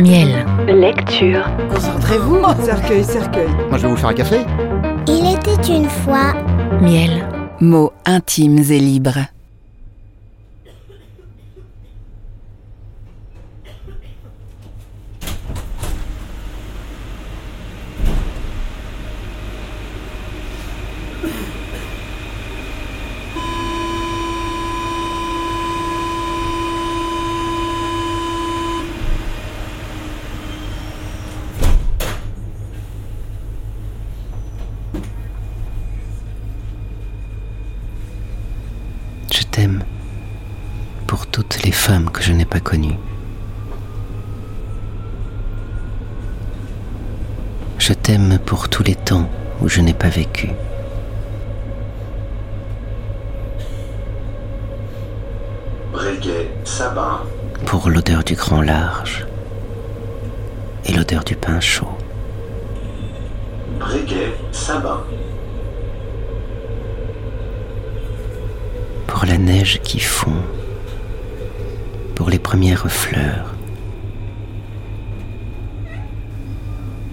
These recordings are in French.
Miel. Lecture. Concentrez-vous. Cercueil, cercueil. Moi, je vais vous faire un café. Il était une fois. Miel. Mots intimes et libres. Je t'aime pour toutes les femmes que je n'ai pas connues. Je t'aime pour tous les temps où je n'ai pas vécu. Breguet, sabin, Pour l'odeur du grand large et l'odeur du pain chaud. Breguet, sabin, Pour la neige qui fond. Pour les premières fleurs.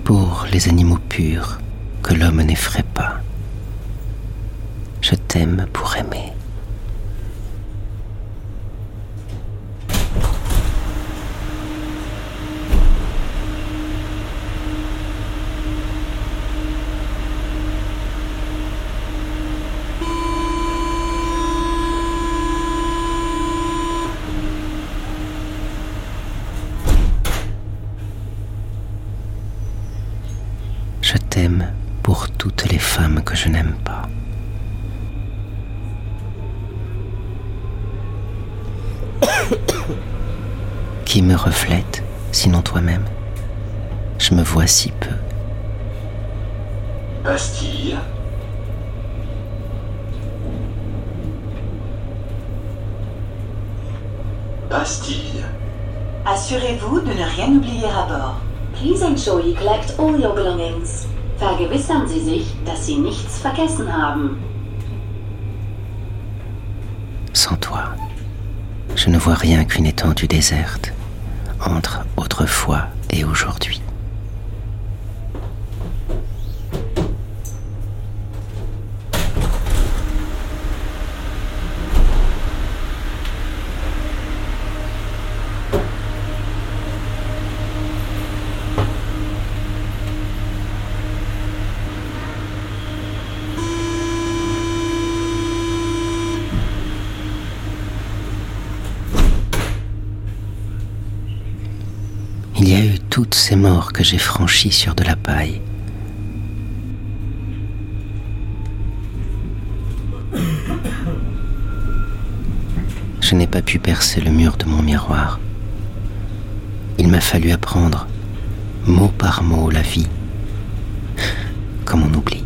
Pour les animaux purs que l'homme n'effraie pas. Je t'aime pour aimer. Je t'aime pour toutes les femmes que je n'aime pas. Qui me reflète, sinon toi-même? Je me vois si peu. Bastille, Bastille, Assurez-vous de ne rien oublier à bord. Please ensure you collect all your belongings. Vergewissern Sie sich, dass Sie nichts vergessen haben. Sans toi, je ne vois rien qu'une étendue déserte entre autrefois et aujourd'hui. Toutes ces morts que j'ai franchies sur de la paille. Je n'ai pas pu percer le mur de mon miroir. Il m'a fallu apprendre, mot par mot, la vie, comme on oublie.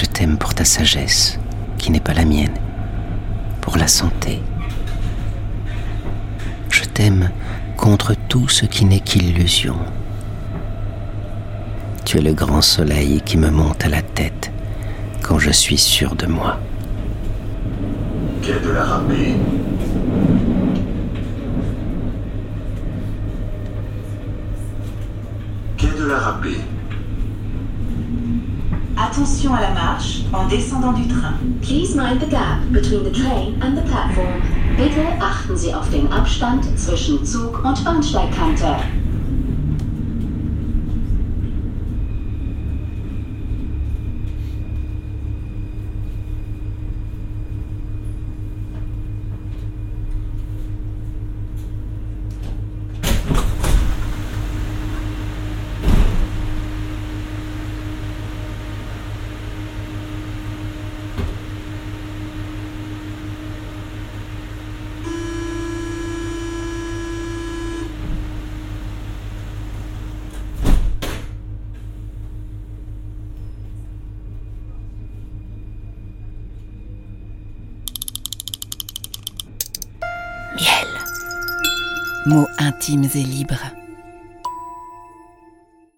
Je t'aime pour ta sagesse, qui n'est pas la mienne, pour la santé. Je t'aime contre tout ce qui n'est qu'illusion. Tu es le grand soleil qui me monte à la tête quand je suis sûr de moi. quai de la Râpée, quai de la Attention à la marche en descendant du train. Please mind the gap between the train and the platform. Bitte achten Sie auf den Abstand zwischen Zug und Bahnsteigkante. Miel. Mots intimes et libres.